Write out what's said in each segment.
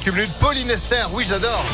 quelques minutes. Oui j'adore.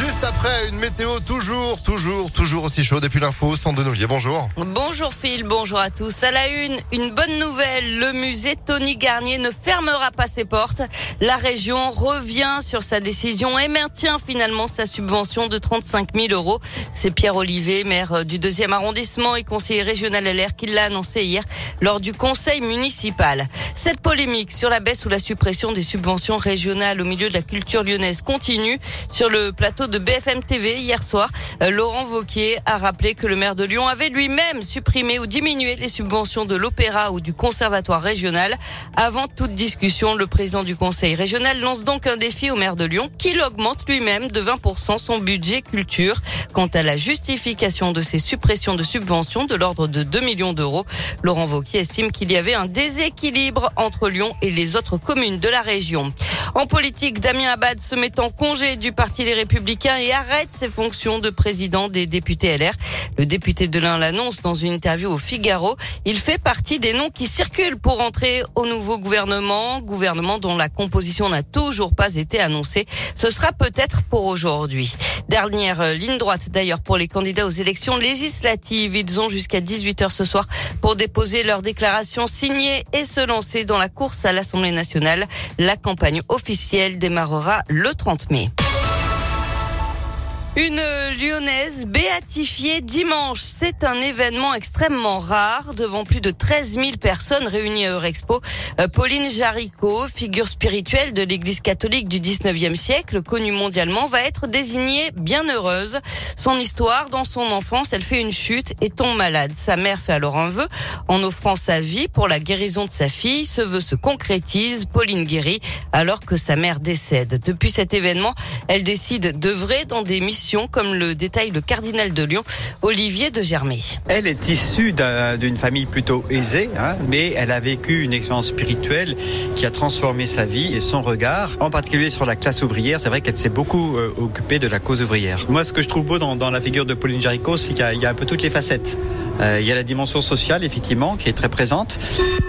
Juste après, une météo toujours, toujours, toujours aussi chaude. depuis l'info, sans Denolier, bonjour. Bonjour Phil, bonjour à tous. À la une, une bonne nouvelle. Le musée Tony Garnier ne fermera pas ses portes. La région revient sur sa décision et maintient finalement sa subvention de 35 000 euros. C'est Pierre Olivier, maire du deuxième arrondissement et conseiller régional LR, qui l'a annoncé hier lors du conseil municipal. Cette polémique sur la baisse ou la suppression des subventions régionales au milieu de la culture lyonnaise continue sur le plateau de BFM TV hier soir. Euh, Laurent Vauquier a rappelé que le maire de Lyon avait lui-même supprimé ou diminué les subventions de l'opéra ou du conservatoire régional. Avant toute discussion, le président du conseil régional lance donc un défi au maire de Lyon qu'il augmente lui-même de 20% son budget culture. Quant à la justification de ces suppressions de subventions de l'ordre de 2 millions d'euros, Laurent Vauquier estime qu'il y avait un déséquilibre entre Lyon et les autres communes de la région. En politique, Damien Abad se met en congé du Parti Les Républicains et arrête ses fonctions de président des députés LR. Le député de l'Ain l'annonce dans une interview au Figaro. Il fait partie des noms qui circulent pour entrer au nouveau gouvernement, gouvernement dont la composition n'a toujours pas été annoncée. Ce sera peut-être pour aujourd'hui. Dernière ligne droite d'ailleurs pour les candidats aux élections législatives. Ils ont jusqu'à 18h ce soir pour déposer leur déclaration signée et se lancer dans la course à l'Assemblée nationale. La campagne officielle démarrera le 30 mai. Une lyonnaise béatifiée dimanche. C'est un événement extrêmement rare devant plus de 13 000 personnes réunies à Eurexpo. Euh, Pauline Jaricot, figure spirituelle de l'église catholique du 19e siècle, connue mondialement, va être désignée bienheureuse. Son histoire, dans son enfance, elle fait une chute et tombe malade. Sa mère fait alors un vœu en offrant sa vie pour la guérison de sa fille. Ce vœu se concrétise. Pauline guérit alors que sa mère décède. Depuis cet événement, elle décide d'œuvrer dans des missions comme le détaille le cardinal de Lyon, Olivier de Germay. Elle est issue d'une famille plutôt aisée, hein, mais elle a vécu une expérience spirituelle qui a transformé sa vie et son regard, en particulier sur la classe ouvrière. C'est vrai qu'elle s'est beaucoup euh, occupée de la cause ouvrière. Moi, ce que je trouve beau dans, la figure de Pauline Jaricot, c'est qu'il y, a un peu toutes les facettes. Euh, il y a la dimension sociale, effectivement, qui est très présente,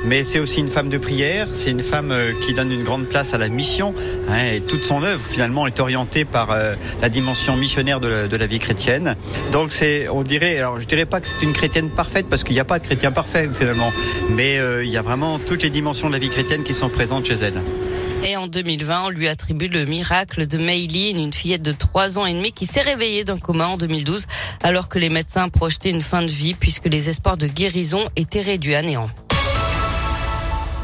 mais c'est aussi une femme de prière, c'est une femme euh, qui donne une grande place à la mission, hein, et toute son œuvre, finalement, est orientée par la dimension missionnaire de la, vie chrétienne. Donc c'est, on dirait, alors je dirais pas que c'est une chrétienne parfaite parce qu'il n'y a pas de chrétien parfait finalement, mais euh, il y a vraiment toutes les dimensions de la vie chrétienne qui sont présentes chez elle. Et en 2020, on lui attribue le miracle de Mayline, une fillette de 3 ans et demi qui s'est réveillée d'un coma en 2012 alors que les médecins projetaient une fin de vie puisque les espoirs de guérison étaient réduits à néant.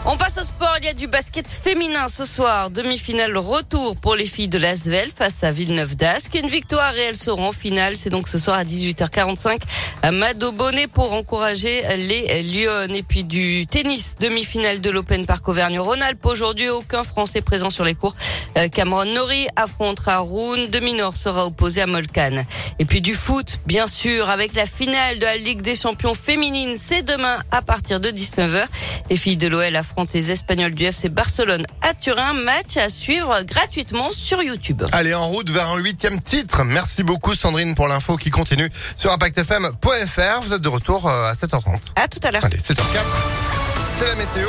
On passe au sport. Il y a du basket féminin ce soir. Demi-finale retour pour les filles de l'Asvel face à Villeneuve d'Ascq. Une victoire et elles seront en finale. C'est donc ce soir à 18h45 à Mado Bonnet pour encourager les Lyon. Et puis du tennis. Demi-finale de l'Open Park Auvergne-Rhône-Alpes. Aujourd'hui, aucun Français présent sur les cours. Euh, Cameron Nori affrontera Rouen. Demi-Nord sera opposé à Molkan. Et puis du foot, bien sûr, avec la finale de la Ligue des Champions féminine. C'est demain à partir de 19h. Les filles de l'OL affrontent les Espagnols du FC Barcelone à Turin. Match à suivre gratuitement sur YouTube. Allez, en route vers un huitième titre. Merci beaucoup Sandrine pour l'info qui continue sur ImpactFM.fr. Vous êtes de retour euh, à 7h30. À tout à l'heure. Allez, 7h04. C'est la météo.